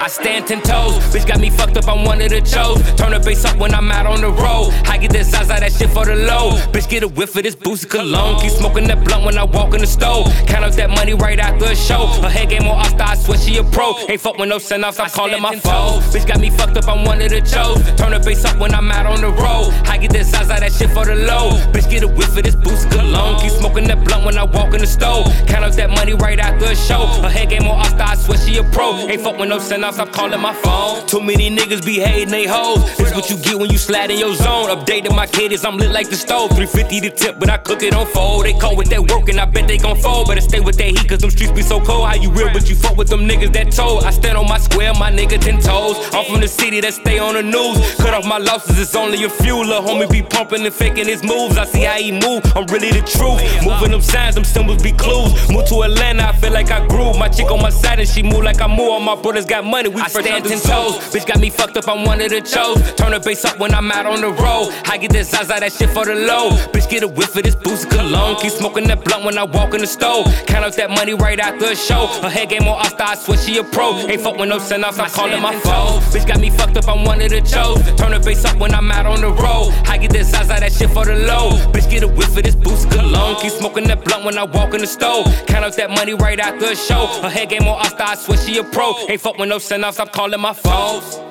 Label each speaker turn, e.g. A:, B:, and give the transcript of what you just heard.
A: I stand ten toes. Bitch got me fucked up, I'm one of the chose. Turn the bass up when I'm out on the road. I get that Zaza that shit for the low. Bitch get a whiff of this boozy cologne. Keep smoking that blunt when I walk in the stove. Count up that money right after a show. Her head game on All-Star, I swear she a pro. Ain't fuck with no send offs, I'm calling my phone. Bitch got me fucked up, I'm one of the chose. Turn the bass up when I'm out on the road. I get that Zaza that shit for the low. Bitch get a whiff of this boozy cologne. Keep smoking that blunt when I walk in the stove. Count up that money right after a show. Her head game on All-Star, I swear she a pro. Ain't fuck with no send offs, I'm calling my phone. Too many niggas be hating they hoes. This what you get when you slide in your zone. Updating my kiddies, I'm lit like the stove. 350 the tip, but I cook it on fold. They call with that work and I bet they gon' fold. Better stay with that heat, cause them streets be so cold. How you real, but you fuck with them niggas that told. I stand on my square, my nigga ten toes. I'm from the city that stay on the news. Cut off my losses, it's only a few. Lil' homie be pumping and faking his moves. I see how he move, I'm really the truth. Them signs, them symbols be clues. Move to Atlanta, I feel like I grew. My chick on my side and she move like I move. All my brothers got money, we I first stand ten toes. Bitch got me fucked up, I'm one of the chose. Turn the bass up when I'm out on the road. I get that Zaza, that shit for the low. Bitch get a whiff of this boozy cologne. Keep smoking that blunt when I walk in the stove. Count up that money right after a show. Her head game on All-Star, I swear she a pro. Ain't fuck with no send offs, I'm calling my phone. Bitch got me fucked up, I'm one of the chose. Turn the bass up when I'm out on the road. I get that Zaza, that shit for the low. Bitch get a whiff of this boozy Keep smoking that blunt when I walk in the stove. Count up that money right after a show. Her head game on All-Star, I swear she a pro. Ain't fuck with no send offs, I'm calling my phone.